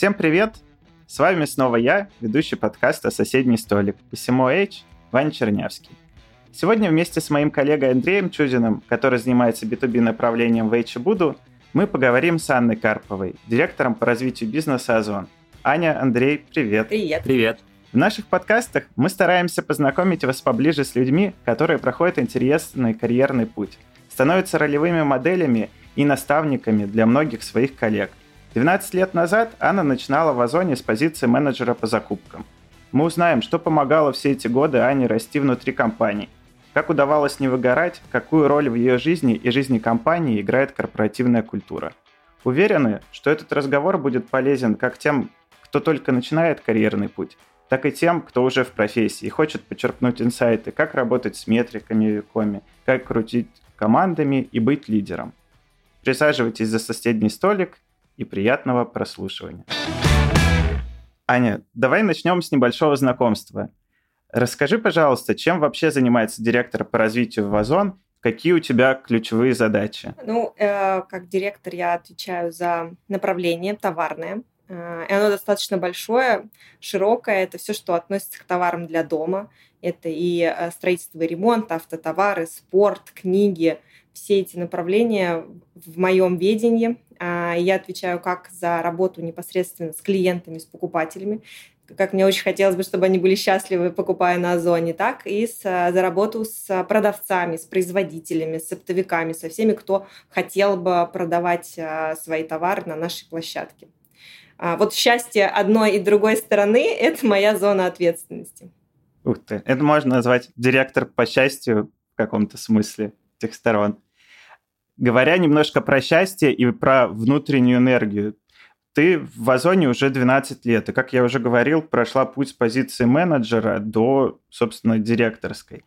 Всем привет! С вами снова я, ведущий подкаста «Соседний столик» посему H, Ваня Чернявский. Сегодня вместе с моим коллегой Андреем Чудиным, который занимается B2B направлением в H Буду, мы поговорим с Анной Карповой, директором по развитию бизнеса Озон. Аня, Андрей, привет. Привет. Привет. В наших подкастах мы стараемся познакомить вас поближе с людьми, которые проходят интересный карьерный путь, становятся ролевыми моделями и наставниками для многих своих коллег. 12 лет назад Анна начинала в Озоне с позиции менеджера по закупкам. Мы узнаем, что помогало все эти годы Ане расти внутри компании, как удавалось не выгорать, какую роль в ее жизни и жизни компании играет корпоративная культура. Уверены, что этот разговор будет полезен как тем, кто только начинает карьерный путь, так и тем, кто уже в профессии и хочет почерпнуть инсайты, как работать с метриками и веками, как крутить командами и быть лидером. Присаживайтесь за соседний столик и приятного прослушивания. Аня, давай начнем с небольшого знакомства. Расскажи, пожалуйста, чем вообще занимается директор по развитию в Озон? Какие у тебя ключевые задачи? Ну, э, как директор я отвечаю за направление товарное. Э, и оно достаточно большое, широкое. Это все, что относится к товарам для дома. Это и э, строительство и ремонт, автотовары, спорт, книги. Все эти направления в моем ведении. А, я отвечаю как за работу непосредственно с клиентами, с покупателями, как мне очень хотелось бы, чтобы они были счастливы, покупая на Озоне, так и с, за работу с продавцами, с производителями, с оптовиками, со всеми, кто хотел бы продавать а, свои товары на нашей площадке. А, вот счастье одной и другой стороны – это моя зона ответственности. Ух ты, это можно назвать директор по счастью в каком-то смысле этих сторон. Говоря немножко про счастье и про внутреннюю энергию, ты в Озоне уже 12 лет, и, как я уже говорил, прошла путь с позиции менеджера до, собственно, директорской.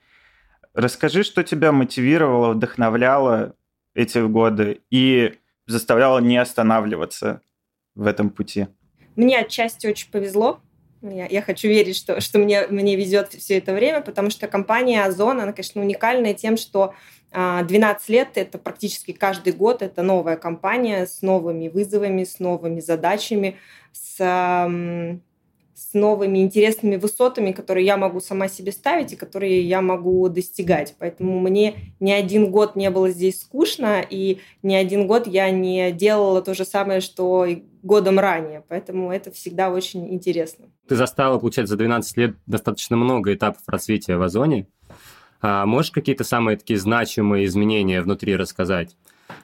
Расскажи, что тебя мотивировало, вдохновляло эти годы и заставляло не останавливаться в этом пути? Мне отчасти очень повезло. Я, я хочу верить, что, что мне, мне везет все это время, потому что компания Озон, она, конечно, уникальная тем, что 12 а, лет – это практически каждый год, это новая компания с новыми вызовами, с новыми задачами, с, с новыми интересными высотами, которые я могу сама себе ставить и которые я могу достигать. Поэтому мне ни один год не было здесь скучно, и ни один год я не делала то же самое, что годом ранее. Поэтому это всегда очень интересно. Ты застала, получается, за 12 лет достаточно много этапов развития в Озоне. А можешь какие-то самые такие значимые изменения внутри рассказать?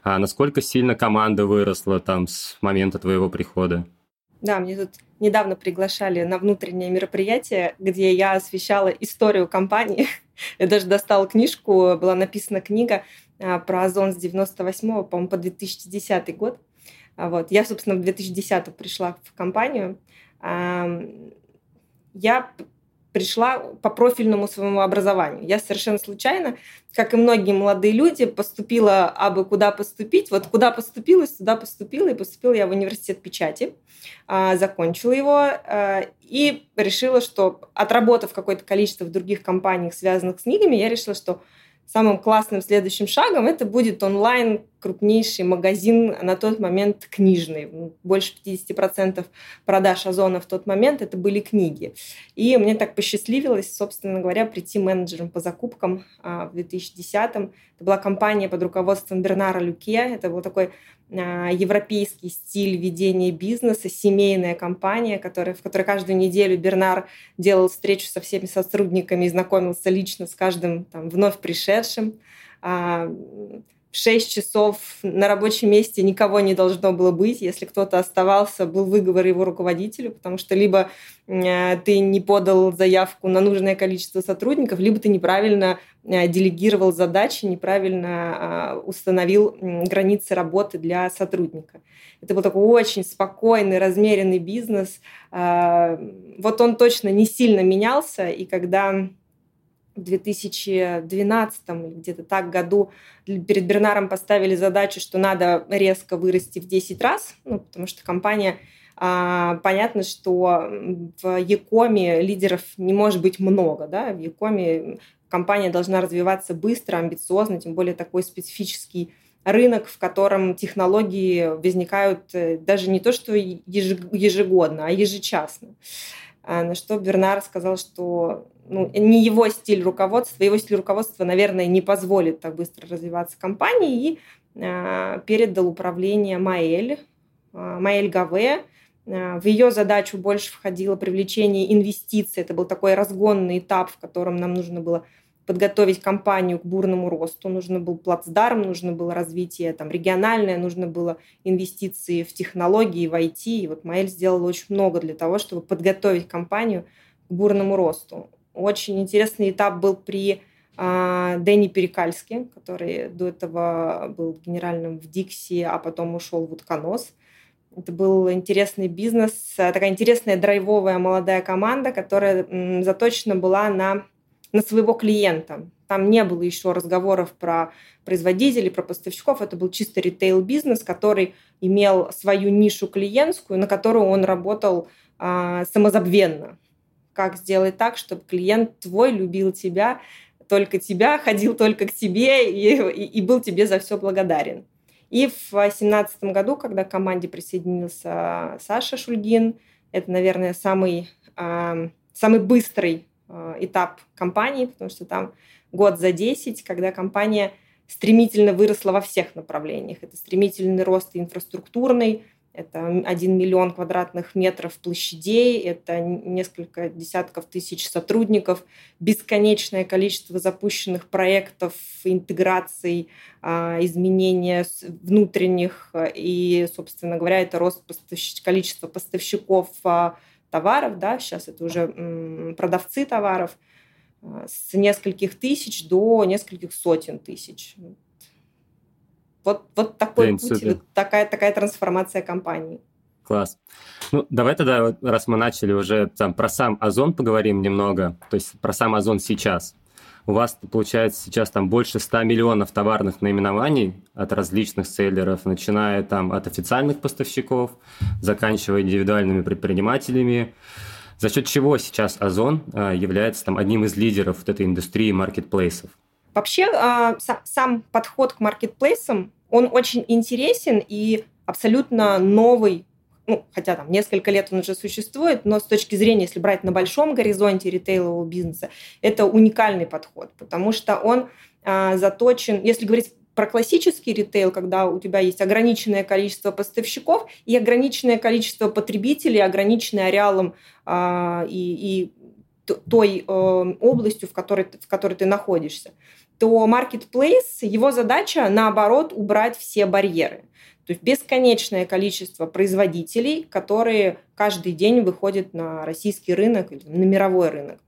А насколько сильно команда выросла там с момента твоего прихода? Да, мне тут недавно приглашали на внутреннее мероприятие, где я освещала историю компании. Я даже достала книжку, была написана книга а, про Озон с 98 по-моему, по 2010 год. А вот. Я, собственно, в 2010 пришла в компанию. Я пришла по профильному своему образованию. Я совершенно случайно, как и многие молодые люди, поступила абы куда поступить. Вот куда поступилась, туда поступила. И поступила я в университет печати, а, закончила его а, и решила, что отработав какое-то количество в других компаниях, связанных с книгами, я решила, что самым классным следующим шагом это будет онлайн крупнейший магазин на тот момент книжный. Больше 50% продаж Озона в тот момент это были книги. И мне так посчастливилось, собственно говоря, прийти менеджером по закупкам а, в 2010-м. Это была компания под руководством Бернара Люке. Это был такой европейский стиль ведения бизнеса, семейная компания, которая, в которой каждую неделю Бернар делал встречу со всеми сотрудниками и знакомился лично с каждым там, вновь пришедшим. А, в 6 часов на рабочем месте никого не должно было быть. Если кто-то оставался, был выговор его руководителю, потому что либо э, ты не подал заявку на нужное количество сотрудников, либо ты неправильно э, делегировал задачи, неправильно а, установил границы работы для сотрудника. Это был такой очень спокойный, размеренный бизнес. А, вот он точно не сильно менялся, и когда в 2012 или где-то так году перед Бернаром поставили задачу, что надо резко вырасти в 10 раз, ну, потому что компания а, понятно, что в Якоме лидеров не может быть много. Да? В Якоме компания должна развиваться быстро, амбициозно, тем более такой специфический рынок, в котором технологии возникают э, даже не то, что ежегодно, а ежечасно. А, на что Бернар сказал, что ну, не его стиль руководства, его стиль руководства, наверное, не позволит так быстро развиваться компании, и э, передал управление Маэль, э, Маэль Гаве. Э, в ее задачу больше входило привлечение инвестиций. Это был такой разгонный этап, в котором нам нужно было подготовить компанию к бурному росту. Нужно был плацдарм, нужно было развитие там, региональное, нужно было инвестиции в технологии, в IT. И вот Маэль сделала очень много для того, чтобы подготовить компанию к бурному росту. Очень интересный этап был при э, Дэнни Перекальске, который до этого был генеральным в Дикси, а потом ушел в Утконос. Это был интересный бизнес, такая интересная драйвовая молодая команда, которая заточена была на на своего клиента. Там не было еще разговоров про производителей, про поставщиков. Это был чисто ритейл-бизнес, который имел свою нишу клиентскую, на которую он работал а, самозабвенно. Как сделать так, чтобы клиент твой любил тебя, только тебя, ходил только к тебе и, и, и был тебе за все благодарен. И в 2017 году, когда к команде присоединился Саша Шульгин, это, наверное, самый, э, самый быстрый Э, этап компании, потому что там год за 10, когда компания стремительно выросла во всех направлениях. Это стремительный рост инфраструктурный, это 1 миллион квадратных метров площадей, это несколько десятков тысяч сотрудников, бесконечное количество запущенных проектов, интеграций, а, изменения внутренних и, собственно говоря, это рост количества поставщиков а, товаров, да, сейчас это уже продавцы товаров, а, с нескольких тысяч до нескольких сотен тысяч. Вот, вот такой Блин, путь, вот такая, такая трансформация компании. Класс. Ну, давай тогда, раз мы начали уже там про сам Озон поговорим немного, то есть про сам Озон сейчас у вас, получается, сейчас там больше 100 миллионов товарных наименований от различных селлеров, начиная там от официальных поставщиков, заканчивая индивидуальными предпринимателями. За счет чего сейчас Озон а, является там одним из лидеров вот этой индустрии маркетплейсов? Вообще, а, сам подход к маркетплейсам, он очень интересен и абсолютно новый. Ну, хотя там несколько лет он уже существует, но с точки зрения, если брать на большом горизонте ритейлового бизнеса, это уникальный подход, потому что он а, заточен, если говорить про классический ритейл, когда у тебя есть ограниченное количество поставщиков и ограниченное количество потребителей, ограниченное ареалом а, и, и той э, областью, в которой, в которой ты находишься, то marketplace, его задача, наоборот, убрать все барьеры. То есть бесконечное количество производителей, которые каждый день выходят на российский рынок или на мировой рынок.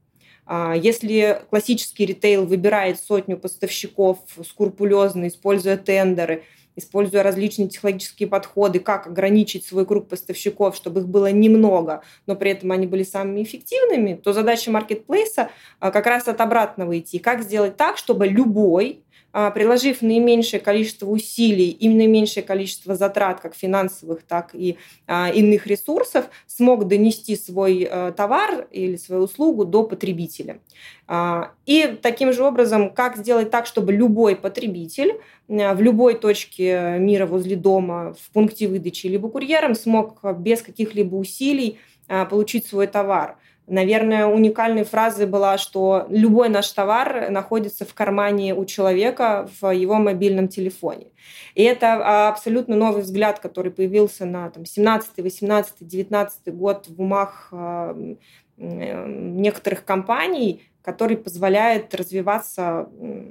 А если классический ритейл выбирает сотню поставщиков скрупулезно, используя тендеры, используя различные технологические подходы, как ограничить свой круг поставщиков, чтобы их было немного, но при этом они были самыми эффективными, то задача маркетплейса а, как раз от обратного идти. Как сделать так, чтобы любой приложив наименьшее количество усилий и наименьшее количество затрат, как финансовых, так и а, иных ресурсов, смог донести свой а, товар или свою услугу до потребителя. И таким же образом, как сделать так, чтобы любой потребитель в любой точке мира возле дома, в пункте выдачи либо курьером смог без каких-либо усилий получить свой товар. Наверное, уникальной фразой была, что любой наш товар находится в кармане у человека в его мобильном телефоне. И это абсолютно новый взгляд, который появился на там, 17, 18, 19 год в умах а, некоторых компаний, который позволяет развиваться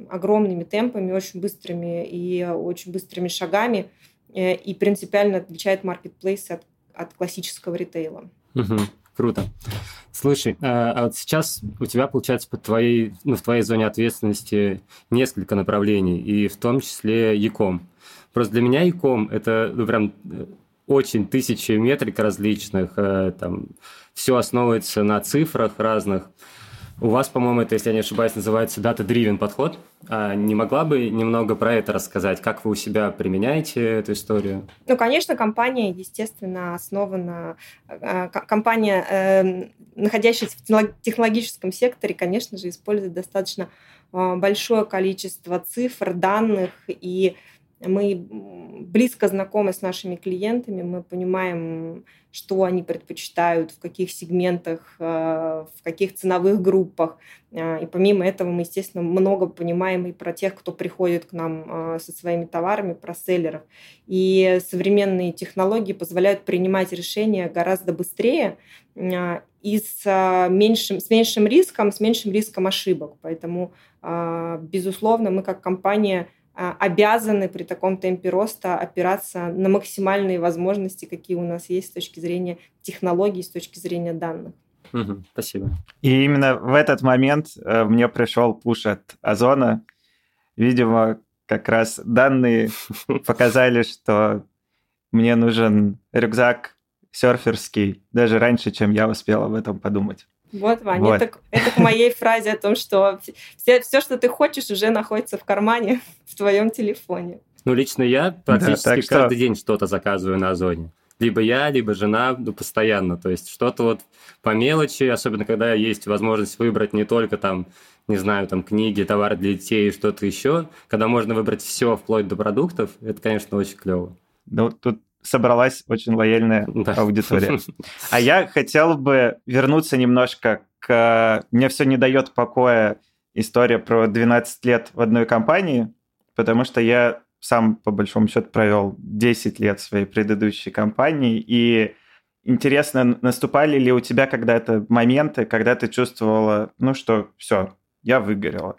огромными темпами, очень быстрыми и очень быстрыми шагами э, и принципиально отличает маркетплейсы от, от классического ритейла. Угу. Круто. Слушай, а, а вот сейчас у тебя, получается, по твоей, ну, в твоей зоне ответственности несколько направлений, и в том числе Яком. Просто для меня Яком – это ну, прям э, очень тысячи метрик различных, э, там, все основывается на цифрах разных. У вас, по-моему, это, если я не ошибаюсь, называется data-driven подход. А не могла бы немного про это рассказать? Как вы у себя применяете эту историю? Ну, конечно, компания, естественно, основана... Э, компания, эм, находящаяся в технологическом секторе, конечно же, использует достаточно э, большое количество цифр, данных и Мы близко знакомы с нашими клиентами, мы понимаем, что они предпочитают, в каких сегментах, э, в каких ценовых группах. Э, и помимо этого мы, естественно, много понимаем и про тех, кто приходит к нам э, со своими товарами, про селлеров. И современные технологии позволяют принимать решения гораздо быстрее и с меньшим, с меньшим риском, с меньшим риском ошибок. Поэтому, безусловно, мы как компания – обязаны при таком темпе роста опираться на максимальные возможности, какие у нас есть с точки зрения технологий, с точки зрения данных. Угу, спасибо. И именно в этот момент э, мне пришел пуш от Озона. Видимо, как раз данные показали, что мне нужен рюкзак серферский даже раньше, чем я успел об этом подумать. Вот, Ваня, вот. Это, это к моей фразе о том, что все, все, что ты хочешь, уже находится в кармане, в твоем телефоне. Ну, лично я практически да, каждый что... день что-то заказываю на Озоне. Либо я, либо жена, ну, постоянно. То есть что-то вот по мелочи, особенно когда есть возможность выбрать не только там, не знаю, там книги, товары для детей и что-то еще, когда можно выбрать все вплоть до продуктов, это, конечно, очень клево. Ну, тут собралась очень лояльная да. аудитория. А я хотел бы вернуться немножко к... Мне все не дает покоя история про 12 лет в одной компании, потому что я сам, по большому счету, провел 10 лет своей предыдущей компании, и интересно, наступали ли у тебя когда-то моменты, когда ты чувствовала, ну что, все, я выгорела.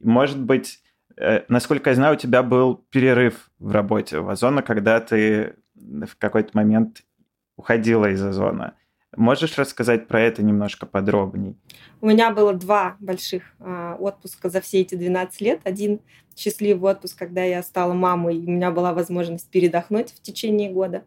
Может быть, э, насколько я знаю, у тебя был перерыв в работе в Озона, когда ты в какой-то момент уходила из Озона. Можешь рассказать про это немножко подробней? У меня было два больших э, отпуска за все эти 12 лет. Один счастливый отпуск, когда я стала мамой, и у меня была возможность передохнуть в течение года.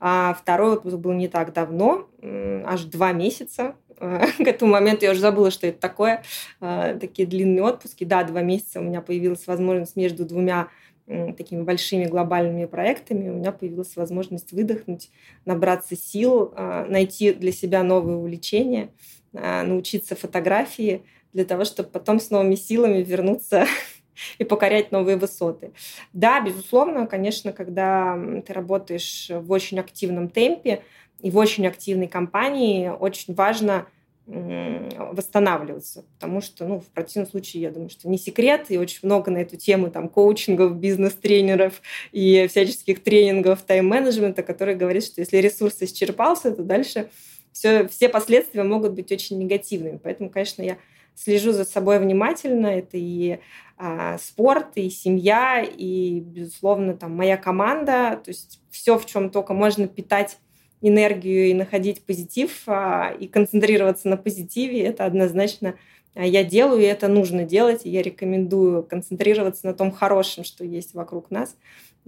А второй отпуск был не так давно, аж два месяца. К этому моменту я уже забыла, что это такое. А, такие длинные отпуски. Да, два месяца у меня появилась возможность между двумя такими большими глобальными проектами, у меня появилась возможность выдохнуть, набраться сил, а, найти для себя новые увлечения, а, научиться фотографии для того, чтобы потом с новыми силами вернуться и покорять новые высоты. Да, безусловно, конечно, когда ты работаешь в очень активном темпе и в очень активной компании, очень важно восстанавливаться, потому что, ну, в противном случае, я думаю, что не секрет, и очень много на эту тему там коучингов, бизнес-тренеров и всяческих тренингов тайм-менеджмента, которые говорят, что если ресурс исчерпался, то дальше все, все последствия могут быть очень негативными. Поэтому, конечно, я слежу за собой внимательно. Это и а, спорт, и семья, и, безусловно, там моя команда. То есть все, в чем только можно питать энергию и находить позитив а, и концентрироваться на позитиве, это однозначно а, я делаю, и это нужно делать, и я рекомендую концентрироваться на том хорошем, что есть вокруг нас.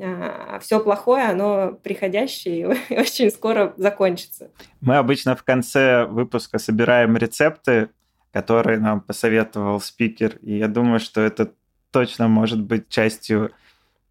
А все плохое, оно приходящее и очень скоро закончится. Мы обычно в конце выпуска собираем рецепты, которые нам посоветовал спикер, и я думаю, что это точно может быть частью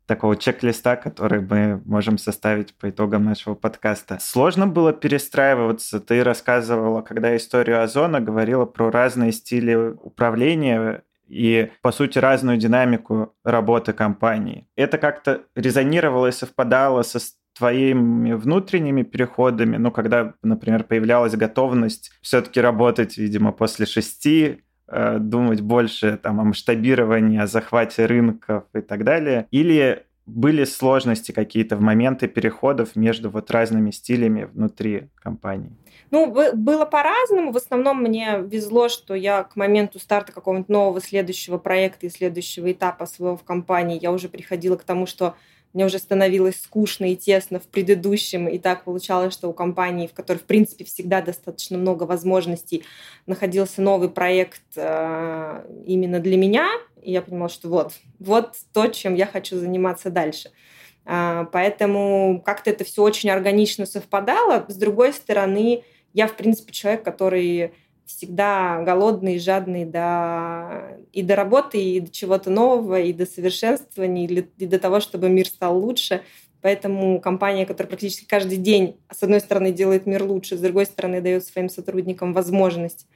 такого чек-листа, который мы можем составить по итогам нашего подкаста. Сложно было перестраиваться. Ты рассказывала, когда историю Озона, говорила про разные стили управления и, по сути, разную динамику работы компании. Это как-то резонировало и совпадало со твоими внутренними переходами, ну, когда, например, появлялась готовность все-таки работать, видимо, после шести, думать больше там, о масштабировании, о захвате рынков и так далее? Или были сложности какие-то в моменты переходов между вот разными стилями внутри компании? Ну, было по-разному. В основном мне везло, что я к моменту старта какого-нибудь нового следующего проекта и следующего этапа своего в компании, я уже приходила к тому, что мне уже становилось скучно и тесно в предыдущем, и так получалось, что у компании, в которой, в принципе, всегда достаточно много возможностей, находился новый проект э, именно для меня, и я понимала, что вот, вот то, чем я хочу заниматься дальше. Э, поэтому как-то это все очень органично совпадало. С другой стороны, я, в принципе, человек, который всегда голодный, жадный до, и до работы, и до чего-то нового, и до совершенствования, и до того, чтобы мир стал лучше. Поэтому компания, которая практически каждый день, с одной стороны, делает мир лучше, с другой стороны, дает своим сотрудникам возможность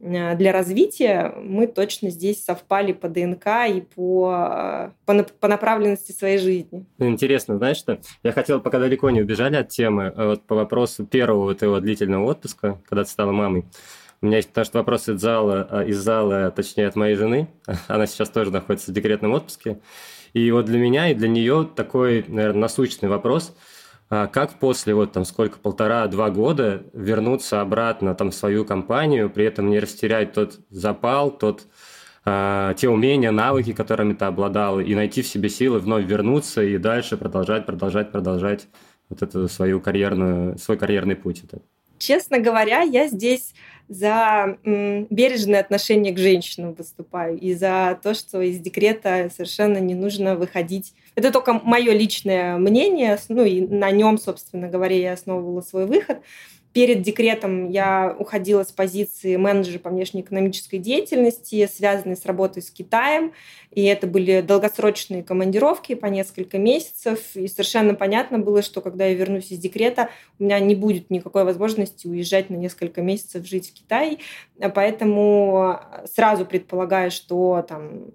э, для развития, мы точно здесь совпали по ДНК и по, по, по направленности своей жизни. Интересно, знаешь что? Я хотел, пока далеко не убежали от темы, вот по вопросу первого твоего длительного отпуска, когда ты стала мамой, у меня есть, потому что вопрос из зала, из зала, точнее, от моей жены. Она сейчас тоже находится в декретном отпуске. И вот для меня и для нее такой, наверное, насущный вопрос – а как после вот там сколько, полтора-два года вернуться обратно там в свою компанию, при этом не растерять тот запал, тот, э, те умения, навыки, которыми ты обладал, и найти в себе силы вновь вернуться и дальше продолжать, продолжать, продолжать вот эту свою карьерную, свой карьерный путь. Это. Честно говоря, я здесь за бережное отношение к женщинам выступаю и за то, что из декрета совершенно не нужно выходить. Это только мое личное мнение, ну и на нем, собственно говоря, я основывала свой выход. Перед декретом я уходила с позиции менеджера по внешнеэкономической деятельности, связанной с работой с Китаем. И это были долгосрочные командировки по несколько месяцев. И совершенно понятно было, что когда я вернусь из декрета, у меня не будет никакой возможности уезжать на несколько месяцев жить в Китай. Поэтому сразу предполагаю, что там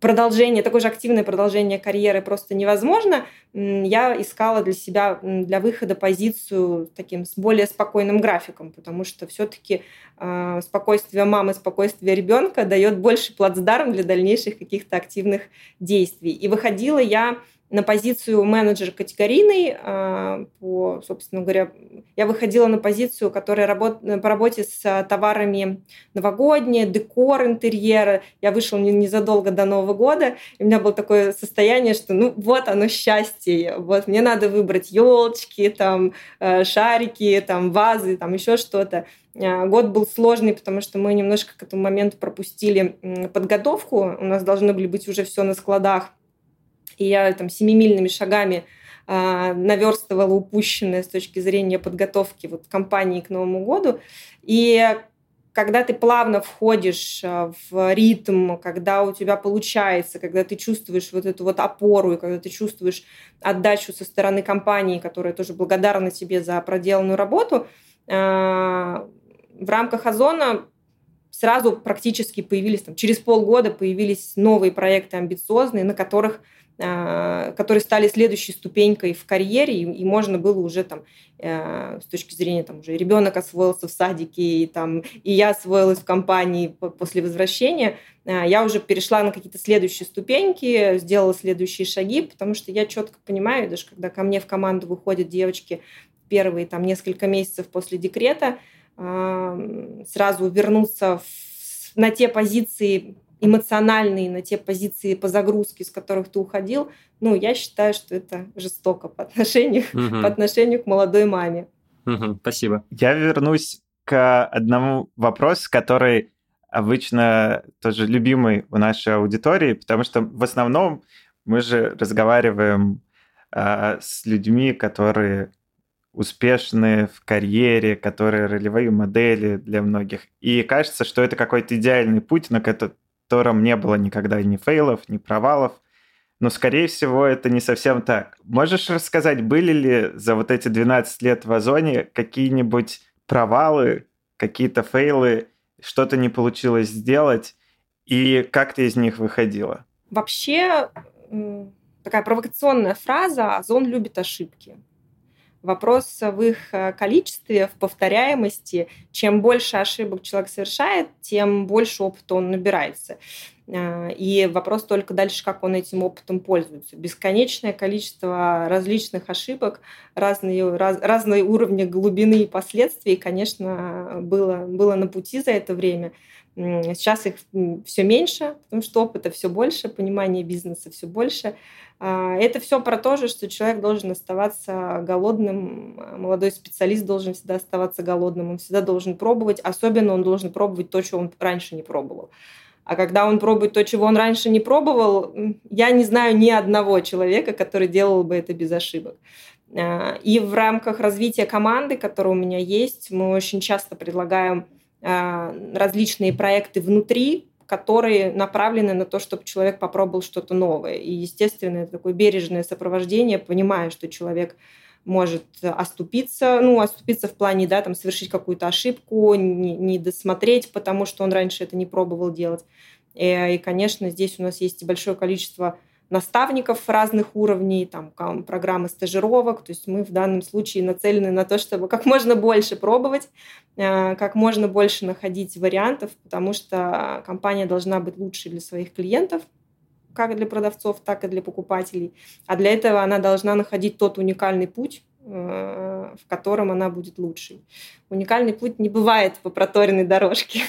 продолжение, такое же активное продолжение карьеры просто невозможно, я искала для себя, для выхода позицию таким с более спокойным графиком, потому что все-таки э, а, спокойствие мамы, спокойствие ребенка дает больше плацдарм для дальнейших каких-то активных действий. И выходила я на позицию менеджера категорийный. А, по, собственно говоря, я выходила на позицию, которая работ, по работе с товарами новогодние, декор интерьера. Я вышла незадолго до Нового года, и у меня было такое состояние, что ну вот оно счастье. Вот мне надо выбрать елочки, там э, шарики, там вазы, там еще что-то. А, год был сложный, потому что мы немножко к этому моменту пропустили подготовку. У нас должны были быть уже все на складах и я там семимильными шагами э, наверстывала упущенное с точки зрения подготовки вот компании к Новому году. И когда ты плавно входишь а, в ритм, когда у тебя получается, когда ты чувствуешь вот эту вот опору, и когда ты чувствуешь отдачу со стороны компании, которая тоже благодарна тебе за проделанную работу, а, в рамках Озона сразу практически появились, там, через полгода появились новые проекты амбициозные, на которых а, которые стали следующей ступенькой в карьере, и, и можно было уже там э, с точки зрения там уже ребенок освоился в садике, и там и я освоилась в компании после возвращения, э, я уже перешла на какие-то следующие ступеньки, сделала следующие шаги, потому что я четко понимаю, даже когда ко мне в команду выходят девочки первые там несколько месяцев после декрета, э, сразу вернуться в, на те позиции эмоциональные, на те позиции по загрузке, с которых ты уходил, ну, я считаю, что это жестоко по отношению, угу. по отношению к молодой маме. Угу, спасибо. Я вернусь к одному вопросу, который обычно тоже любимый у нашей аудитории, потому что в основном мы же разговариваем э, с людьми, которые успешные в карьере, которые ролевые модели для многих. И кажется, что это какой-то идеальный путь, который котором не было никогда ни фейлов, ни провалов. Но, скорее всего, это не совсем так. Можешь рассказать, были ли за вот эти 12 лет в Озоне какие-нибудь провалы, какие-то фейлы, что-то не получилось сделать, и как ты из них выходила? Вообще, такая провокационная фраза «Озон любит ошибки». Вопрос в их э, количестве, в повторяемости. Чем больше ошибок человек совершает, тем больше опыта он набирается. Э, и вопрос только дальше, как он этим опытом пользуется. Бесконечное количество различных ошибок, разные, раз, разные уровни глубины и последствий, конечно, было, было на пути за это время. Сейчас их все меньше, потому что опыта все больше, понимания бизнеса все больше. А, это все про то же, что человек должен оставаться голодным, молодой специалист должен всегда оставаться голодным, он всегда должен пробовать, особенно он должен пробовать то, чего он раньше не пробовал. А когда он пробует то, чего он раньше не пробовал, я не знаю ни одного человека, который делал бы это без ошибок. А, и в рамках развития команды, которая у меня есть, мы очень часто предлагаем а, различные проекты внутри которые направлены на то, чтобы человек попробовал что-то новое. И, естественно, это такое бережное сопровождение, понимая, что человек может оступиться, ну, оступиться в плане, да, там, совершить какую-то ошибку, не, не досмотреть, потому что он раньше это не пробовал делать. И, э, и, конечно, здесь у нас есть большое количество наставников разных уровней, там, программы стажировок. То есть мы в данном случае нацелены на то, чтобы как можно больше пробовать, э, как можно больше находить вариантов, потому что компания должна быть лучшей для своих клиентов, как для продавцов, так и для покупателей. А для этого она должна находить тот уникальный путь, э, в котором она будет лучшей. Уникальный путь не бывает по проторенной дорожке.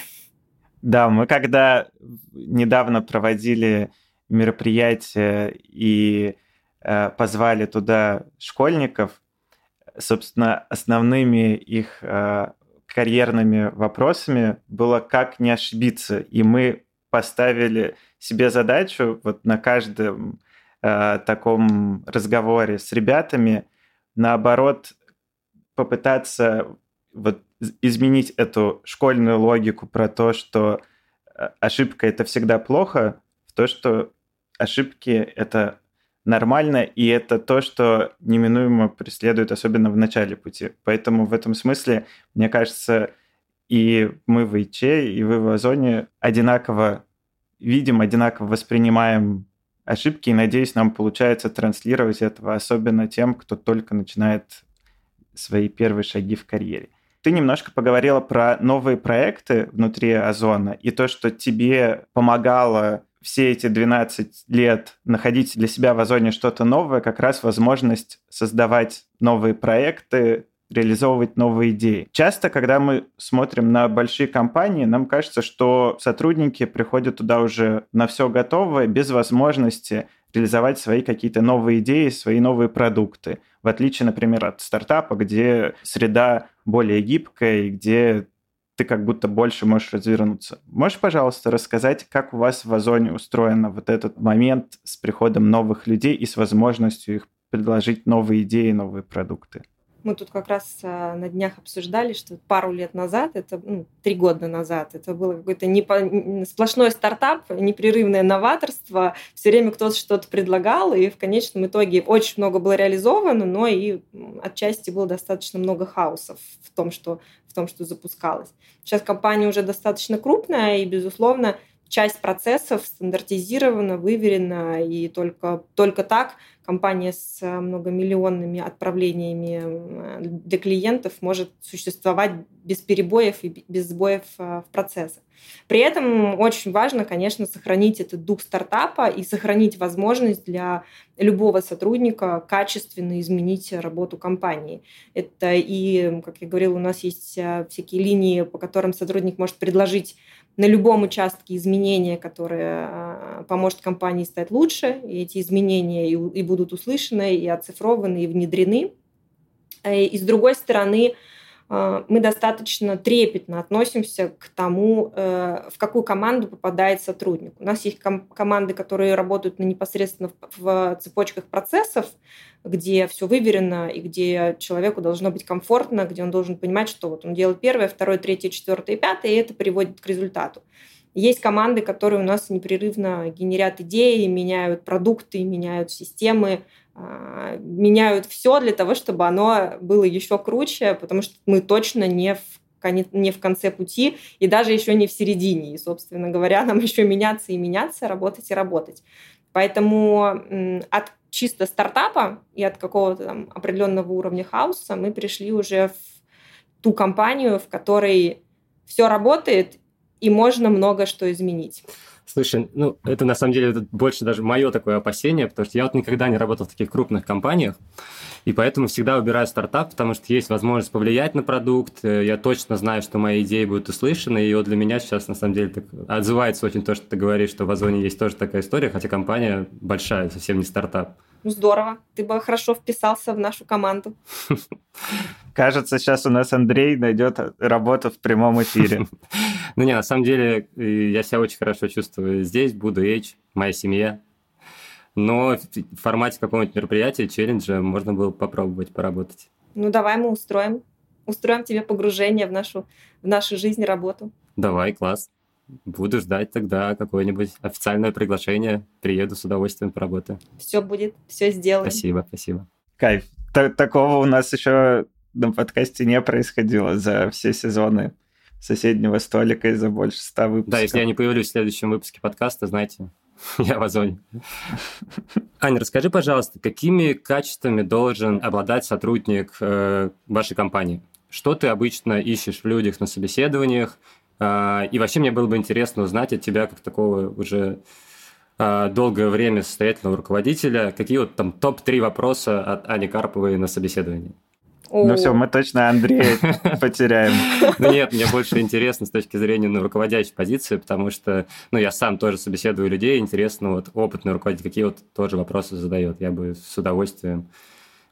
Да, мы когда недавно проводили мероприятие и э, позвали туда школьников, собственно, основными их э, карьерными вопросами было как не ошибиться. И мы поставили себе задачу вот на каждом э, таком разговоре с ребятами, наоборот, попытаться вот изменить эту школьную логику про то, что э, ошибка это всегда плохо, в то, что ошибки — это нормально, и это то, что неминуемо преследует, особенно в начале пути. Поэтому в этом смысле, мне кажется, и мы в ИЧ, и вы в Озоне одинаково видим, одинаково воспринимаем ошибки, и, надеюсь, нам получается транслировать этого, особенно тем, кто только начинает свои первые шаги в карьере. Ты немножко поговорила про новые проекты внутри Озона и то, что тебе помогало все эти 12 лет находить для себя в Озоне что-то новое, как раз возможность создавать новые проекты, реализовывать новые идеи. Часто, когда мы смотрим на большие компании, нам кажется, что сотрудники приходят туда уже на все готовое, без возможности реализовать свои какие-то новые идеи, свои новые продукты. В отличие, например, от стартапа, где среда более гибкая и где ты как будто больше можешь развернуться. Можешь, пожалуйста, рассказать, как у вас в Озоне устроен вот этот момент с приходом новых людей и с возможностью их предложить новые идеи, новые продукты? Мы тут как раз а, на днях обсуждали, что пару лет назад, это ну, три года назад, это было какой-то непо... сплошной стартап, непрерывное новаторство. Все время кто-то что-то предлагал, и в конечном итоге очень много было реализовано, но и отчасти было достаточно много хаосов в том, что, в том, что запускалось. Сейчас компания уже достаточно крупная, и, безусловно, часть процессов стандартизирована, выверена, и только, только так компания с э, многомиллионными отправлениями э, для клиентов может существовать без перебоев и без сбоев э, в процессах. При этом очень важно, конечно, сохранить этот дух стартапа и сохранить возможность для любого сотрудника качественно изменить работу компании. Это и, как я говорила, у нас есть всякие линии, по которым сотрудник может предложить на любом участке изменения, которые а, поможет компании стать лучше, и эти изменения и, и будут услышаны, и оцифрованы, и внедрены. Э, и с другой стороны, мы достаточно трепетно относимся к тому, э, в какую команду попадает сотрудник. У нас есть ком- команды, которые работают непосредственно в, в цепочках процессов, где все выверено и где человеку должно быть комфортно, где он должен понимать, что вот он делает первое, второе, третье, четвертое пятое, и это приводит к результату. Есть команды, которые у нас непрерывно генерят идеи, меняют продукты, меняют системы, меняют все для того, чтобы оно было еще круче, потому что мы точно не в не в конце пути и даже еще не в середине. И, собственно говоря, нам еще меняться и меняться, работать и работать. Поэтому от чисто стартапа и от какого-то там определенного уровня хаоса мы пришли уже в ту компанию, в которой все работает и можно много что изменить. Слушай, ну, это на самом деле больше даже мое такое опасение, потому что я вот никогда не работал в таких крупных компаниях, и поэтому всегда выбираю стартап, потому что есть возможность повлиять на продукт, э, я точно знаю, что мои идеи будут услышаны, и вот для меня сейчас на самом деле так отзывается очень то, что ты говоришь, что в Озоне есть тоже такая история, хотя компания большая, совсем не стартап. Ну, здорово. Ты бы хорошо вписался в нашу команду. Кажется, сейчас у нас Андрей найдет работу в прямом эфире. Ну не, на самом деле я себя очень хорошо чувствую здесь, буду H, моя семья. Но в формате какого-нибудь мероприятия, челленджа можно было попробовать поработать. Ну давай мы устроим. Устроим тебе погружение в нашу, в нашу жизнь, работу. Давай, класс. Буду ждать тогда какое-нибудь официальное приглашение. Приеду с удовольствием поработаю. Все будет, все сделаем. Спасибо, спасибо. Кайф. такого у нас еще на подкасте не происходило за все сезоны соседнего столика и за больше ста выпусков. Да, если я не появлюсь в следующем выпуске подкаста, знаете, я в Озоне. Аня, расскажи, пожалуйста, какими качествами должен обладать сотрудник э, вашей компании? Что ты обычно ищешь в людях на собеседованиях? Э, и вообще мне было бы интересно узнать от тебя, как такого уже э, долгое время состоятельного руководителя, какие вот там топ-3 вопроса от Ани Карповой на собеседовании? Ну все, мы точно Андрея потеряем. Ну нет, мне больше интересно с точки зрения ну, руководящей позиции, потому что ну, я сам тоже собеседую людей, интересно, вот опытный руководитель, какие вот тоже вопросы задает. Я бы с удовольствием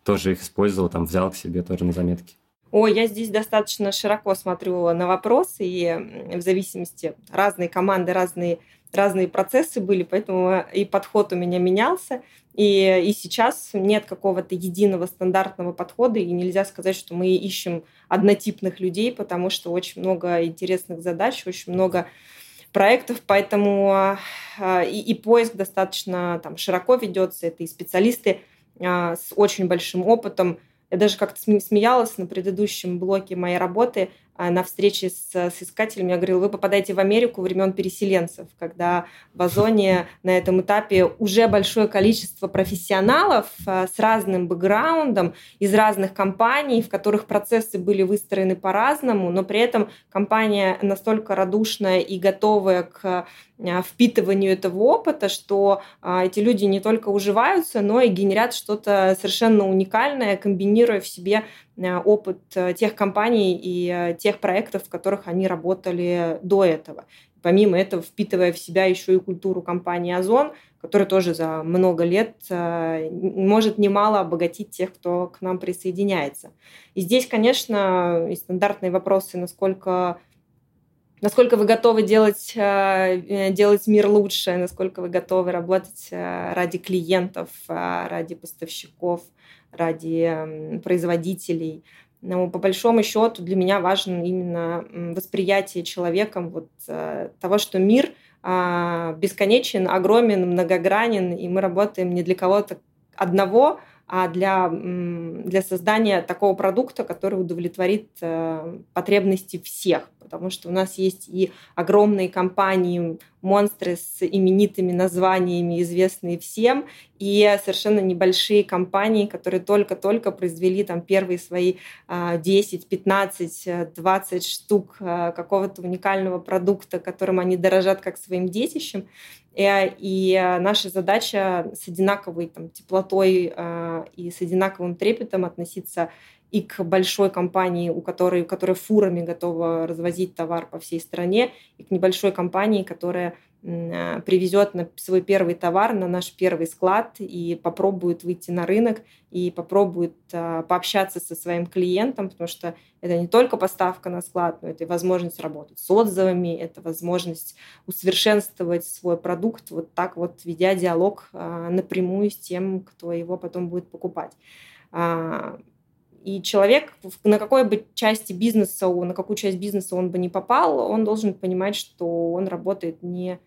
тоже их использовал, там взял к себе тоже на заметки. Ой, я здесь достаточно широко смотрю на вопросы, и в зависимости разные команды, разные разные процессы были, поэтому и подход у меня менялся. И, и сейчас нет какого-то единого стандартного подхода, и нельзя сказать, что мы ищем однотипных людей, потому что очень много интересных задач, очень много проектов, поэтому а, и, и поиск достаточно там, широко ведется. Это и специалисты а, с очень большим опытом. Я даже как-то смеялась на предыдущем блоке моей работы – а, на встрече с, с искателем, я говорила, вы попадаете в Америку времен переселенцев, когда в Озоне на этом этапе уже большое количество профессионалов а, с разным бэкграундом из разных компаний, в которых процессы были выстроены по-разному, но при этом компания настолько радушная и готовая к впитыванию этого опыта, что эти люди не только уживаются, но и генерят что-то совершенно уникальное, комбинируя в себе Э, опыт тех компаний и тех проектов, в которых они работали до этого. Помимо этого, впитывая в себя еще и культуру компании «Озон», которая тоже за много лет может немало обогатить тех, кто к нам присоединяется. И здесь, конечно, и стандартные вопросы, насколько насколько вы готовы делать, делать мир лучше, насколько вы готовы работать ради клиентов, ради поставщиков – ради производителей. Но по большому счету для меня важно именно восприятие человеком вот э, того, что мир а, бесконечен, огромен, многогранен, и мы работаем не для кого-то одного, а для, для создания такого продукта, который удовлетворит э, потребности всех. Потому что у нас есть и огромные компании, монстры с именитыми названиями, известные всем, и совершенно небольшие компании, которые только-только произвели там первые свои 10, 15, 20 штук э, какого-то уникального продукта, которым они дорожат как своим детищем. Э, и э, наша задача с одинаковой там, теплотой э, и с одинаковым трепетом относиться и к большой компании, у которой, которая фурами готова развозить товар по всей стране, и к небольшой компании, которая привезет на свой первый товар на наш первый склад и попробует выйти на рынок и попробует э, пообщаться со своим клиентом, потому что это не только поставка на склад, но это и возможность работать с отзывами, это возможность усовершенствовать свой продукт, вот так вот ведя диалог э, напрямую с тем, кто его потом будет покупать. А, и человек, на какой бы части бизнеса, на какую часть бизнеса он бы не попал, он должен понимать, что он работает не,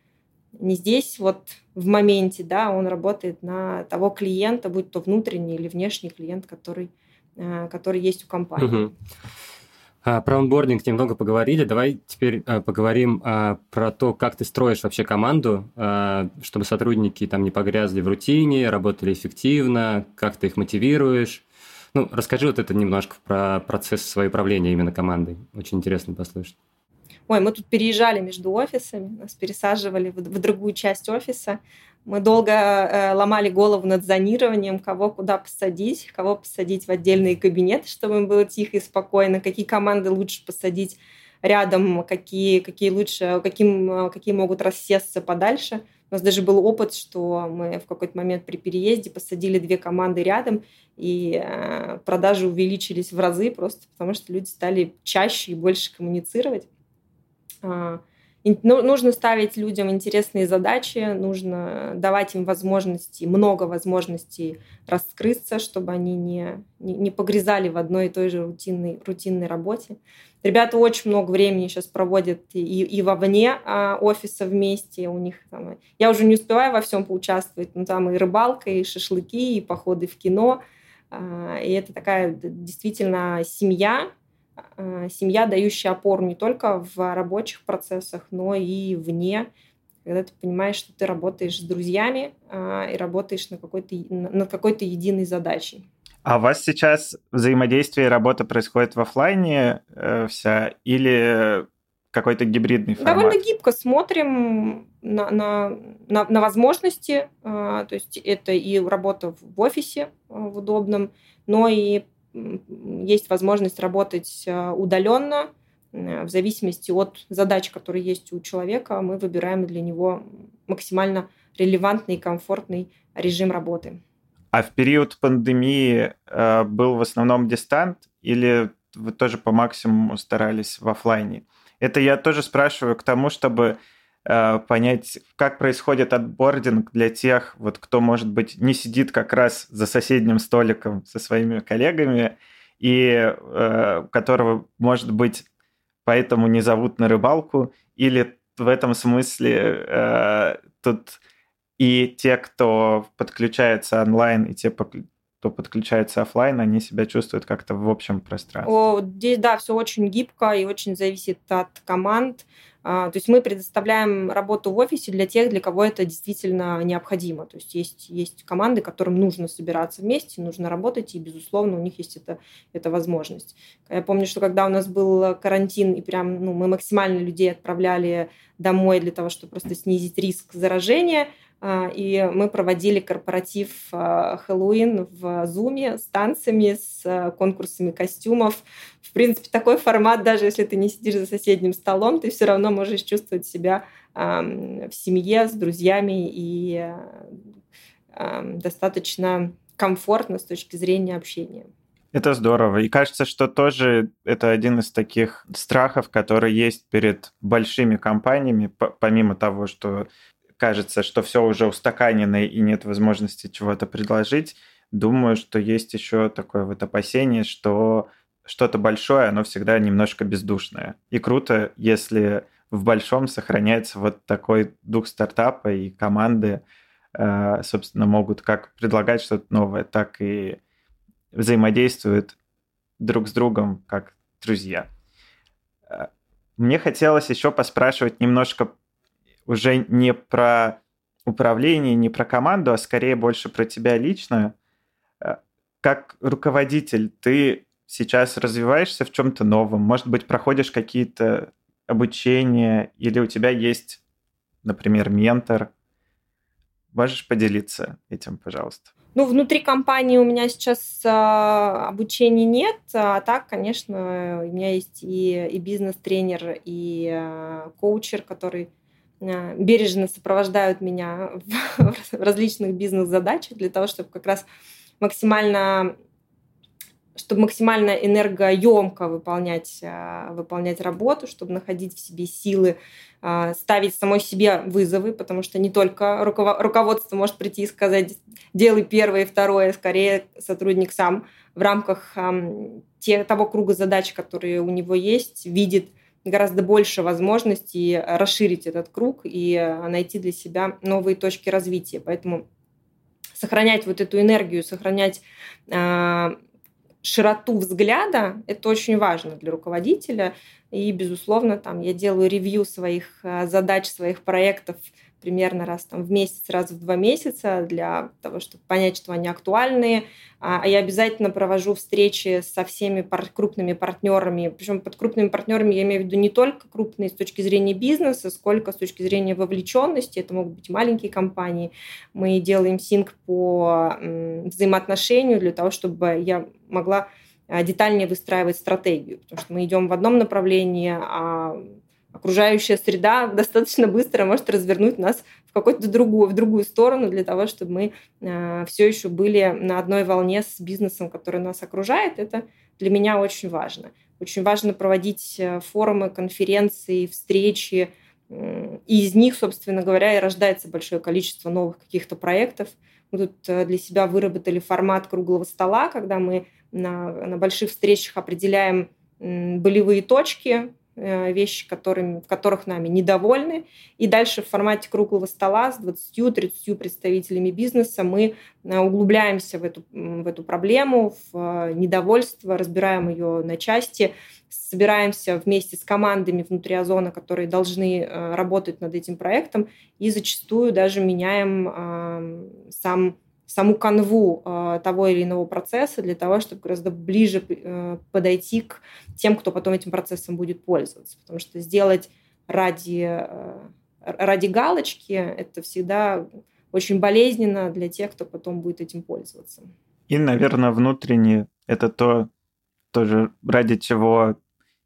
не здесь, вот в моменте, да, он работает на того клиента, будь то внутренний или внешний клиент, который, э, который есть у компании. Угу. Про онбординг немного поговорили. Давай теперь а, поговорим а, про то, как ты строишь вообще команду, чтобы сотрудники там не погрязли в рутине, работали эффективно, как ты их мотивируешь. Ну, расскажи вот это немножко про процесс своего управления именно командой. Очень интересно послушать. Ой, мы тут переезжали между офисами, нас пересаживали в, в другую часть офиса. Мы долго э, ломали голову над зонированием, кого куда посадить, кого посадить в отдельные кабинеты, чтобы им было тихо и спокойно, какие команды лучше посадить рядом, какие, какие лучше, каким, какие могут рассесться подальше. У нас даже был опыт, что мы в какой-то момент при переезде посадили две команды рядом, и э, продажи увеличились в разы просто потому, что люди стали чаще и больше коммуницировать. А, ну, нужно ставить людям интересные задачи, нужно давать им возможности, много возможностей раскрыться, чтобы они не, не, не погрязали в одной и той же рутинной, рутинной работе. Ребята очень много времени сейчас проводят и, и вовне а, офиса вместе. У них там, я уже не успеваю во всем поучаствовать, но там и рыбалка, и шашлыки, и походы в кино – И это такая действительно семья, семья, дающая опору не только в рабочих процессах, но и вне, когда ты понимаешь, что ты работаешь с друзьями и работаешь на какой-то, над какой-то единой задачей. А у вас сейчас взаимодействие и работа происходит в офлайне э, вся или какой-то гибридный формат? Довольно гибко смотрим на, на, на, на возможности. Э, то есть это и работа в офисе э, в удобном, но и есть возможность работать э, удаленно. Э, в зависимости от задач, которые есть у человека, мы выбираем для него максимально релевантный и комфортный режим работы. А в период пандемии э, был в основном дистант или вы тоже по максимуму старались в офлайне? Это я тоже спрашиваю к тому, чтобы понять, как происходит отбординг для тех, вот, кто, может быть, не сидит как раз за соседним столиком со своими коллегами и э, которого, может быть, поэтому не зовут на рыбалку, или в этом смысле э, тут и те, кто подключается онлайн, и те, кто подключается офлайн, они себя чувствуют как-то в общем пространстве. О, здесь, да, все очень гибко и очень зависит от команд. А, то есть мы предоставляем работу в офисе для тех, для кого это действительно необходимо. То есть есть, есть команды, которым нужно собираться вместе, нужно работать, и, безусловно, у них есть эта, эта возможность. Я помню, что когда у нас был карантин, и прям ну, мы максимально людей отправляли домой для того, чтобы просто снизить риск заражения, и мы проводили корпоратив а, Хэллоуин в Зуме с танцами, с а, конкурсами костюмов. В принципе, такой формат, даже если ты не сидишь за соседним столом, ты все равно можешь чувствовать себя в семье с друзьями и достаточно комфортно с точки зрения общения. Это здорово. И кажется, что тоже это один из таких страхов, которые есть перед большими компаниями, помимо того, что кажется, что все уже устаканено и нет возможности чего-то предложить, думаю, что есть еще такое вот опасение, что что-то большое, оно всегда немножко бездушное. И круто, если в большом сохраняется вот такой дух стартапа и команды, э, собственно, могут как предлагать что-то новое, так и взаимодействуют друг с другом как друзья. Э, мне хотелось еще поспрашивать немножко уже не про управление, не про команду, а скорее больше про тебя лично. Э, как руководитель, ты сейчас развиваешься в чем-то новом? Может быть, проходишь какие-то обучения, или у тебя есть, например, ментор? Можешь поделиться этим, пожалуйста? Ну, внутри компании у меня сейчас э, обучения нет, а так, конечно, у меня есть и, и бизнес-тренер, и э, коучер, который бережно сопровождают меня в различных бизнес-задачах для того, чтобы как раз максимально чтобы максимально энергоемко выполнять, э, выполнять работу, чтобы находить в себе силы, э, ставить самой себе вызовы, потому что не только руководство может прийти и сказать «делай первое и второе», скорее сотрудник сам в рамках того круга задач, которые у него есть, видит гораздо больше возможностей расширить этот круг и э, найти для себя новые точки развития. Поэтому сохранять вот эту энергию, сохранять э, широту взгляда, это очень важно для руководителя. И, безусловно, там я делаю ревью своих э, задач, своих проектов примерно раз там, в месяц, раз в два месяца для того, чтобы понять, что они актуальны. А, а я обязательно провожу встречи со всеми пар- крупными партнерами. Причем под крупными партнерами я имею в виду не только крупные с точки зрения бизнеса, сколько с точки зрения вовлеченности. Это могут быть маленькие компании. Мы делаем синк по взаимоотношению для того, чтобы я могла а, детальнее выстраивать стратегию, потому что мы идем в одном направлении, а окружающая среда достаточно быстро может развернуть нас в какую-то другую, в другую сторону для того, чтобы мы э, все еще были на одной волне с бизнесом, который нас окружает. Это для меня очень важно. Очень важно проводить э, форумы, конференции, встречи. И из них, собственно говоря, и рождается большое количество новых каких-то проектов. Мы тут э, для себя выработали формат круглого стола, когда мы на, на больших встречах определяем болевые точки, э, вещи, которыми, в которых нами недовольны. И дальше в формате круглого стола с 20-30 представителями бизнеса мы э, углубляемся в эту, в эту проблему, в недовольство, разбираем ее на части, собираемся вместе с командами внутри Озона, которые должны работать над этим проектом, и зачастую даже меняем сам саму канву э, того или иного процесса для того, чтобы гораздо ближе э, подойти к тем, кто потом этим процессом будет пользоваться. Потому что сделать ради, э, ради галочки это всегда очень болезненно для тех, кто потом будет этим пользоваться. И, наверное, внутренне это то, тоже ради чего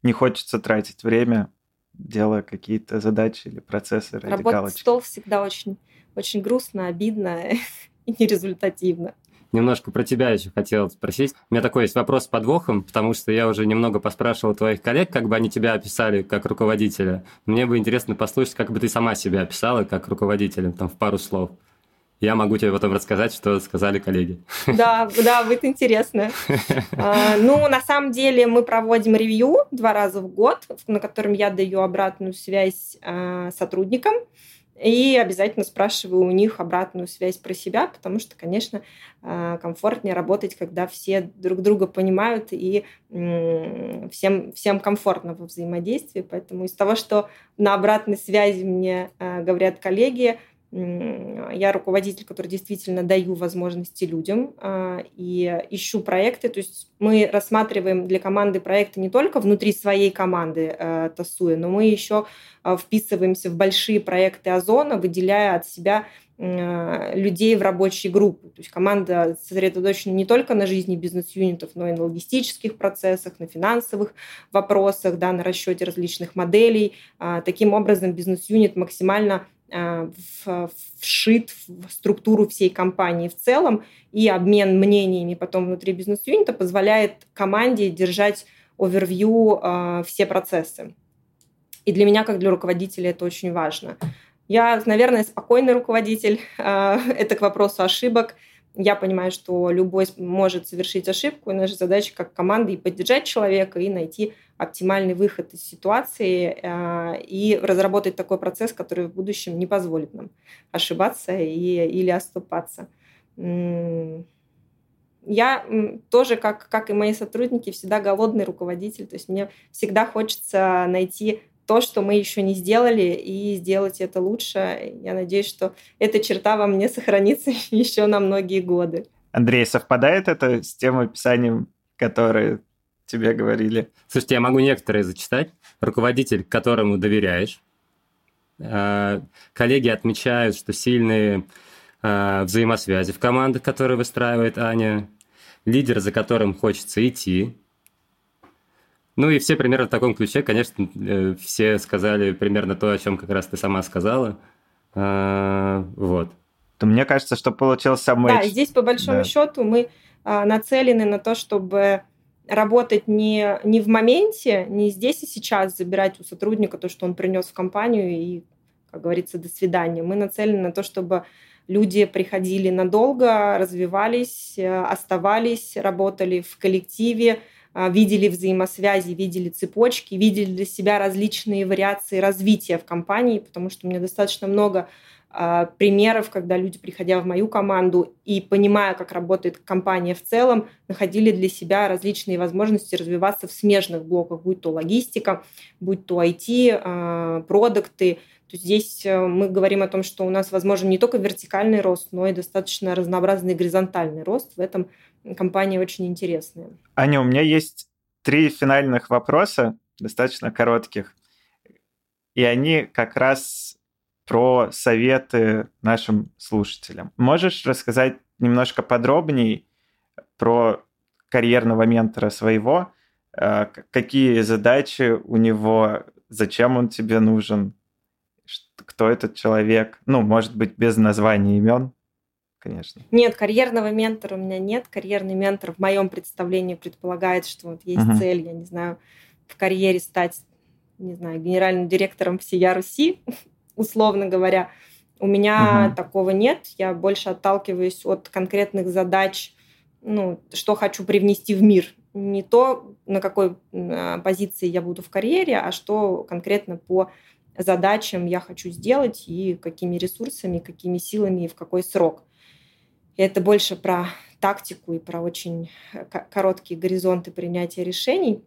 не хочется тратить время, делая какие-то задачи или процессы ради Работать галочки. стол всегда очень, очень грустно, обидно. и нерезультативно. Немножко про тебя еще хотел спросить. У меня такой есть вопрос с подвохом, потому что я уже немного поспрашивал твоих коллег, как бы они тебя описали как руководителя. Мне бы интересно послушать, как бы ты сама себя описала как руководителя, там, в пару слов. Я могу тебе потом рассказать, что сказали коллеги. Да, да, будет интересно. А, ну, на самом деле мы проводим ревью два раза в год, на котором я даю обратную связь а, сотрудникам. И обязательно спрашиваю у них обратную связь про себя, потому что, конечно, а, комфортнее работать, когда все друг друга понимают и всем, всем комфортно во взаимодействии. Поэтому из того, что на обратной связи мне а, говорят коллеги, я руководитель, который действительно даю возможности людям а, и ищу проекты. То есть мы рассматриваем для команды проекты не только внутри своей команды э, тасуя, но мы еще а, вписываемся в большие проекты Озона, выделяя от себя людей в рабочие группы. То есть команда сосредоточена не только на жизни бизнес-юнитов, но и на логистических процессах, на финансовых вопросах, да, на расчете различных моделей. А, таким образом, бизнес-юнит максимально Э, вшит в структуру всей компании в целом, и обмен мнениями потом внутри бизнес-юнита позволяет команде держать овервью э, все процессы. И для меня, как для руководителя, это очень важно. Я, наверное, спокойный руководитель. Э, это к вопросу ошибок я понимаю, что любой может совершить ошибку, и наша задача как команды и поддержать человека, и найти оптимальный выход из ситуации, э, и разработать такой процесс, который в будущем не позволит нам ошибаться и, или оступаться. Я тоже, как, как и мои сотрудники, всегда голодный руководитель, то есть мне всегда хочется найти то, что мы еще не сделали, и сделать это лучше. Я надеюсь, что эта черта во мне сохранится еще на многие годы. Андрей, совпадает это с тем описанием, которое тебе говорили? Слушайте, я могу некоторые зачитать. Руководитель, которому доверяешь. А, коллеги отмечают, что сильные а, взаимосвязи в командах, которые выстраивает Аня. Лидер, за которым хочется идти. Ну и все примерно в таком ключе, конечно, э, все сказали примерно то, о чем как раз ты сама сказала. А, вот. То мне кажется, что получился матч. Да, здесь по большому да. счету мы а, нацелены на то, чтобы работать не, не в моменте, не здесь и сейчас забирать у сотрудника то, что он принес в компанию и, как говорится, до свидания. Мы нацелены на то, чтобы люди приходили надолго, развивались, э, оставались, работали в коллективе, видели взаимосвязи, видели цепочки, видели для себя различные вариации развития в компании, потому что у меня достаточно много а, примеров, когда люди, приходя в мою команду и понимая, как работает компания в целом, находили для себя различные возможности развиваться в смежных блоках, будь то логистика, будь то IT, а, продукты. То здесь э, мы говорим о том, что у нас возможен не только вертикальный рост, но и достаточно разнообразный горизонтальный рост. В этом компания очень интересная. Аня, у меня есть три финальных вопроса, достаточно коротких. И они как раз про советы нашим слушателям. Можешь рассказать немножко подробнее про карьерного ментора своего, э, какие задачи у него, зачем он тебе нужен, кто этот человек, ну, может быть, без названия имен, конечно. Нет, карьерного ментора у меня нет. Карьерный ментор в моем представлении предполагает, что вот есть uh-huh. цель, я не знаю, в карьере стать, не знаю, генеральным директором всея Руси, условно говоря. У меня uh-huh. такого нет. Я больше отталкиваюсь от конкретных задач, ну, что хочу привнести в мир. не то, на какой а, позиции я буду в карьере, а что конкретно по задачам я хочу сделать и какими ресурсами, какими силами и в какой срок. И это больше про тактику и про очень э, короткие горизонты принятия решений.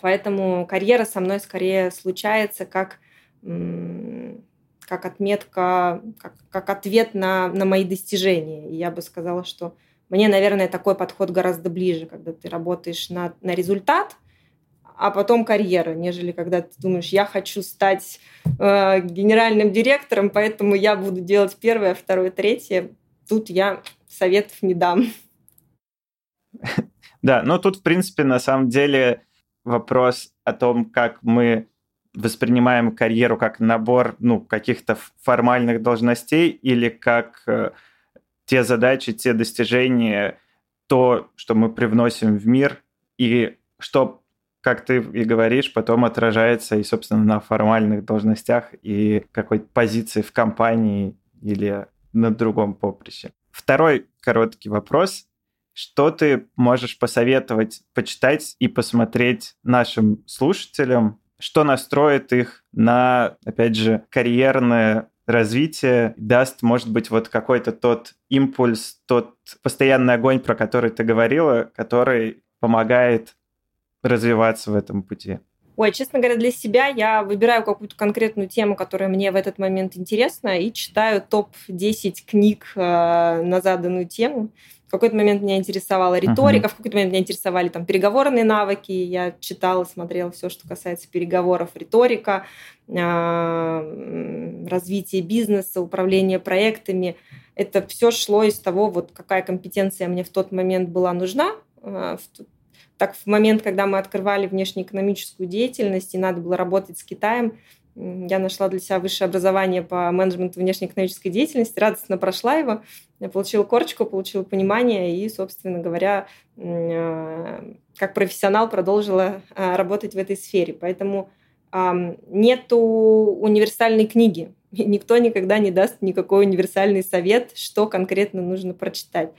Поэтому карьера со мной скорее случается как, как отметка, как, как ответ на, на мои достижения. И я бы сказала, что мне, наверное, такой подход гораздо ближе, когда ты работаешь на, на результат, а потом карьера, нежели когда ты думаешь, я хочу стать э, генеральным директором, поэтому я буду делать первое, второе, третье. Тут я советов не дам. Да, ну тут, в принципе, на самом деле вопрос о том, как мы воспринимаем карьеру как набор ну, каких-то формальных должностей или как э, те задачи, те достижения, то, что мы привносим в мир, и что, как ты и говоришь, потом отражается и, собственно, на формальных должностях и какой-то позиции в компании или на другом поприще. Второй короткий вопрос. Что ты можешь посоветовать почитать и посмотреть нашим слушателям, что настроит их на, опять же, карьерное развитие, даст, может быть, вот какой-то тот импульс, тот постоянный огонь, про который ты говорила, который помогает развиваться в этом пути? Ой, честно говоря, для себя я выбираю какую-то конкретную тему, которая мне в этот момент интересна, и читаю топ-10 книг э, на заданную тему. В какой-то момент меня интересовала риторика, uh-huh. в какой-то момент меня интересовали там переговорные навыки. Я читала, смотрела все, что касается переговоров, риторика, э, развитие бизнеса, управление проектами. Это все шло из того, вот какая компетенция мне в тот момент была нужна, э, так в момент, когда мы открывали внешнеэкономическую деятельность и надо было работать с Китаем, я нашла для себя высшее образование по менеджменту внешнеэкономической деятельности, радостно прошла его, я получила корочку, получила понимание и, собственно говоря, э, как профессионал продолжила э, работать в этой сфере. Поэтому нету универсальной книги. Никто никогда не даст никакой универсальный совет, что конкретно нужно прочитать.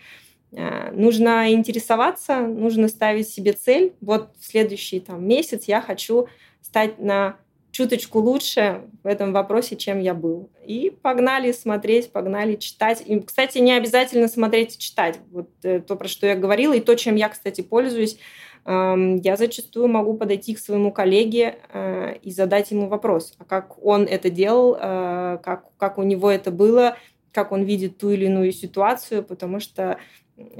Э, нужно интересоваться, нужно ставить себе цель. Вот в следующий там, месяц я хочу стать на чуточку лучше в этом вопросе, чем я был. И погнали смотреть, погнали читать. И, кстати, не обязательно смотреть и читать. Вот э, то, про что я говорила, и то, чем я, кстати, пользуюсь. Эм, я зачастую могу подойти к своему коллеге э, и задать ему вопрос, а как он это делал, как, как у него это было, как он видит ту или иную ситуацию, потому что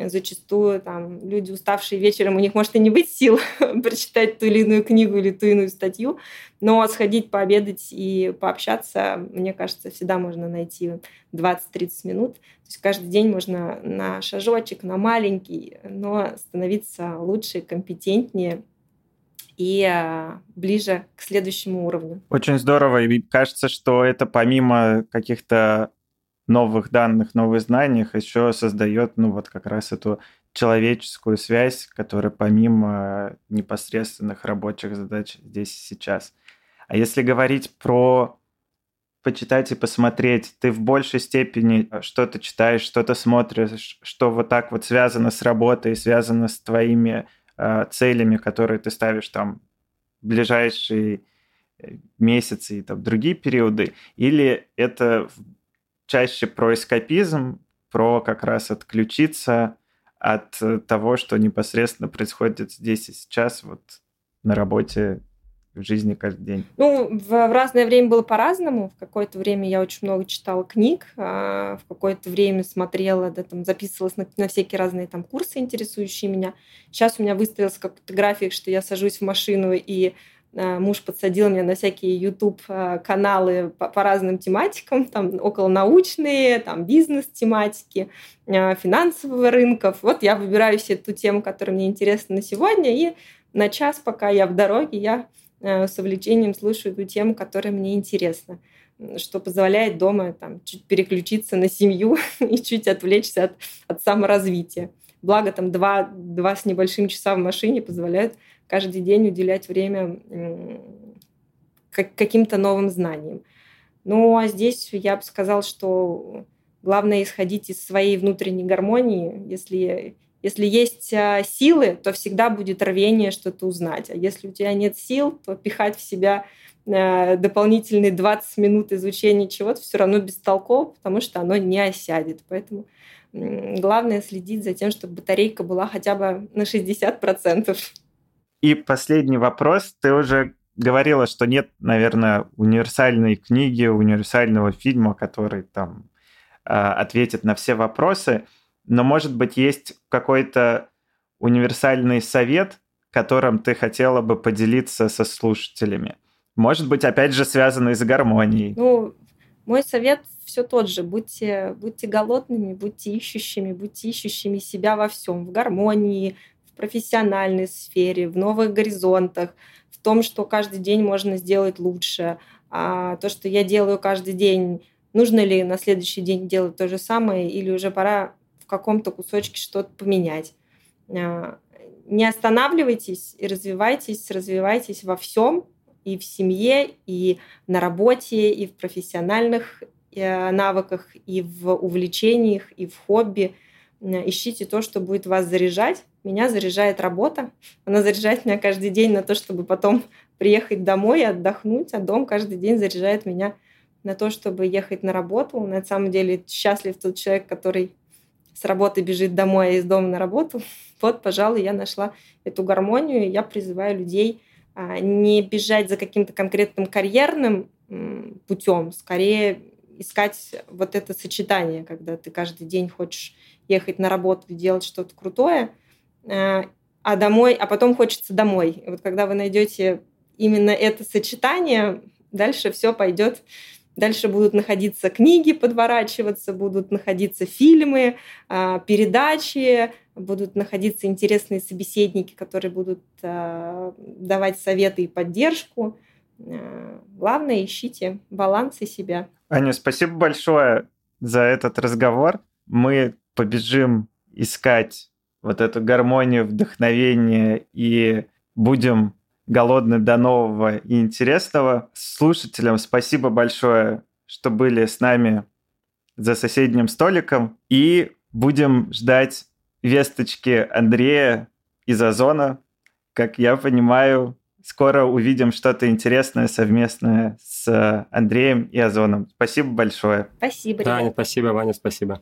зачастую там люди, уставшие вечером, у них может и не быть сил прочитать ту или иную книгу или ту иную статью, но сходить пообедать и пообщаться, мне кажется, всегда можно найти 20-30 минут. То есть каждый день можно на шажочек, на маленький, но становиться лучше, компетентнее и а, ближе к следующему уровню. Очень здорово. И кажется, что это помимо каких-то новых данных, новых знаниях еще создает, ну, вот как раз эту человеческую связь, которая помимо непосредственных рабочих задач здесь и сейчас. А если говорить про почитать и посмотреть, ты в большей степени что-то читаешь, что-то смотришь, что вот так вот связано с работой, связано с твоими э, целями, которые ты ставишь там в ближайшие э, месяцы и там другие периоды, или это чаще про эскапизм, про как раз отключиться от э, того, что непосредственно происходит здесь и сейчас, вот на работе, в жизни каждый день? Ну, в, в разное время было по-разному. В какое-то время я очень много читала книг, а в какое-то время смотрела, да, там, записывалась на, на всякие разные там курсы, интересующие меня. Сейчас у меня выставился какой-то график, что я сажусь в машину и муж подсадил меня на всякие YouTube-каналы по, по разным тематикам, там около научные, там бизнес-тематики, э, финансового рынков. Вот я выбираю себе ту тему, которая мне интересна на сегодня, и на час, пока я в дороге, я с увлечением слушаю ту тему, которая мне интересна что позволяет дома там, чуть переключиться на семью и чуть отвлечься от, от саморазвития. Благо, там два, два с небольшим часа в машине позволяют каждый день уделять время каким-то новым знаниям. Ну, а здесь я бы сказал, что главное исходить из своей внутренней гармонии. Если, Если есть а, силы, то всегда будет рвение что-то узнать. А если у тебя нет сил, то пихать в себя а, дополнительные 20 минут изучения чего-то все равно бестолково, потому что оно не осядет. Поэтому главное следить за тем, чтобы батарейка была хотя бы на 60%. И последний вопрос. Ты уже говорила, что нет, наверное, универсальной книги, универсального фильма, который там а, ответит на все вопросы. Но, может быть, есть какой-то универсальный совет, которым ты хотела бы поделиться со слушателями? Может быть, опять же, связанный с гармонией? Ну, мой совет все тот же. Будьте, будьте голодными, будьте ищущими, будьте ищущими себя во всем. В гармонии, в профессиональной сфере, в новых горизонтах, в том, что каждый день можно сделать лучше. А то, что я делаю каждый день, нужно ли на следующий день делать то же самое, или уже пора в каком-то кусочке что-то поменять. А, не останавливайтесь и развивайтесь, развивайтесь во всем, и в семье, и на работе, и в профессиональных навыках, и в увлечениях, и в хобби. Ищите то, что будет вас заряжать. Меня заряжает работа. Она заряжает меня каждый день на то, чтобы потом приехать домой и отдохнуть. А дом каждый день заряжает меня на то, чтобы ехать на работу. На самом деле счастлив тот человек, который с работы бежит домой, а из дома на работу. Вот, пожалуй, я нашла эту гармонию. Я призываю людей а, не бежать за каким-то конкретным карьерным путем, скорее искать вот это сочетание, когда ты каждый день хочешь ехать на работу и делать что-то крутое, а, а домой, а потом хочется домой. И вот когда вы найдете именно это сочетание, дальше все пойдет Дальше будут находиться книги подворачиваться, будут находиться фильмы, а, передачи, будут находиться интересные собеседники, которые будут а, давать советы и поддержку. Главное, ищите баланс и себя. Аня, спасибо большое за этот разговор. Мы побежим искать вот эту гармонию, вдохновение и будем голодны до нового и интересного. Слушателям спасибо большое, что были с нами за соседним столиком. И будем ждать весточки Андрея из Озона. Как я понимаю, скоро увидим что-то интересное совместное с Андреем и Озоном. Спасибо большое. Спасибо, Таня, спасибо, Ваня, спасибо.